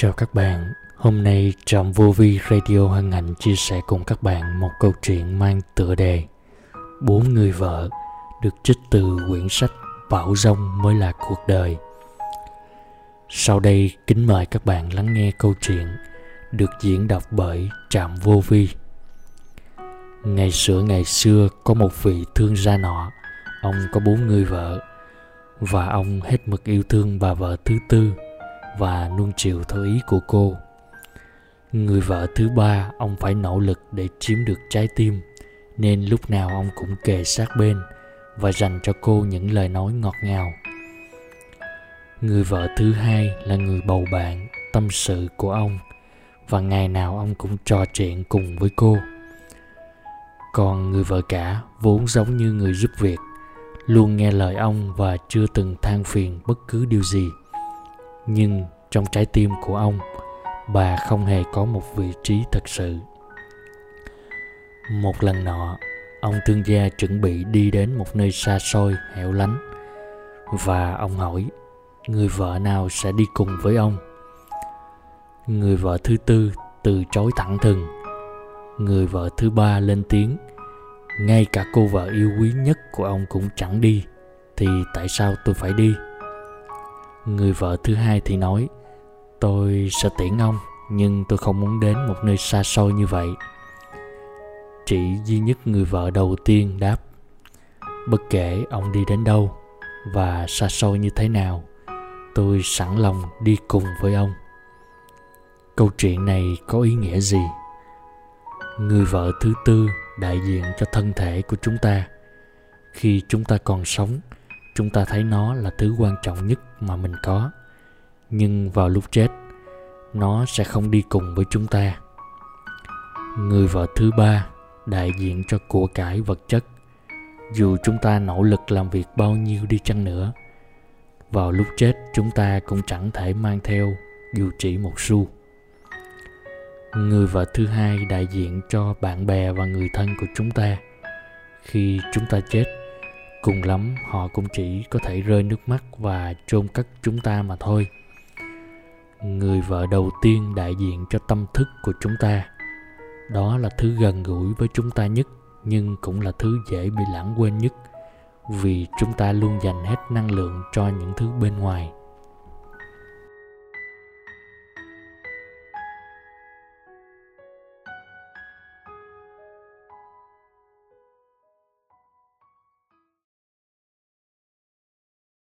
Chào các bạn, hôm nay trạm Vô Vi Radio hân hạnh chia sẻ cùng các bạn một câu chuyện mang tựa đề Bốn người vợ được trích từ quyển sách Bảo Rông mới là cuộc đời. Sau đây kính mời các bạn lắng nghe câu chuyện được diễn đọc bởi Trạm Vô Vi. Ngày xưa ngày xưa có một vị thương gia nọ, ông có bốn người vợ và ông hết mực yêu thương bà vợ thứ tư và nuông chiều theo ý của cô. Người vợ thứ ba ông phải nỗ lực để chiếm được trái tim nên lúc nào ông cũng kề sát bên và dành cho cô những lời nói ngọt ngào. Người vợ thứ hai là người bầu bạn, tâm sự của ông và ngày nào ông cũng trò chuyện cùng với cô. Còn người vợ cả vốn giống như người giúp việc, luôn nghe lời ông và chưa từng than phiền bất cứ điều gì nhưng trong trái tim của ông, bà không hề có một vị trí thật sự. Một lần nọ, ông thương gia chuẩn bị đi đến một nơi xa xôi, hẻo lánh, và ông hỏi, người vợ nào sẽ đi cùng với ông? Người vợ thứ tư từ chối thẳng thừng. Người vợ thứ ba lên tiếng, ngay cả cô vợ yêu quý nhất của ông cũng chẳng đi, thì tại sao tôi phải đi? Người vợ thứ hai thì nói, tôi sẽ tiễn ông, nhưng tôi không muốn đến một nơi xa xôi như vậy. Chỉ duy nhất người vợ đầu tiên đáp, bất kể ông đi đến đâu và xa xôi như thế nào, tôi sẵn lòng đi cùng với ông. Câu chuyện này có ý nghĩa gì? Người vợ thứ tư đại diện cho thân thể của chúng ta. Khi chúng ta còn sống chúng ta thấy nó là thứ quan trọng nhất mà mình có. Nhưng vào lúc chết, nó sẽ không đi cùng với chúng ta. Người vợ thứ ba đại diện cho của cải vật chất. Dù chúng ta nỗ lực làm việc bao nhiêu đi chăng nữa, vào lúc chết chúng ta cũng chẳng thể mang theo dù chỉ một xu. Người vợ thứ hai đại diện cho bạn bè và người thân của chúng ta. Khi chúng ta chết cùng lắm, họ cũng chỉ có thể rơi nước mắt và chôn cất chúng ta mà thôi. Người vợ đầu tiên đại diện cho tâm thức của chúng ta. Đó là thứ gần gũi với chúng ta nhất, nhưng cũng là thứ dễ bị lãng quên nhất, vì chúng ta luôn dành hết năng lượng cho những thứ bên ngoài.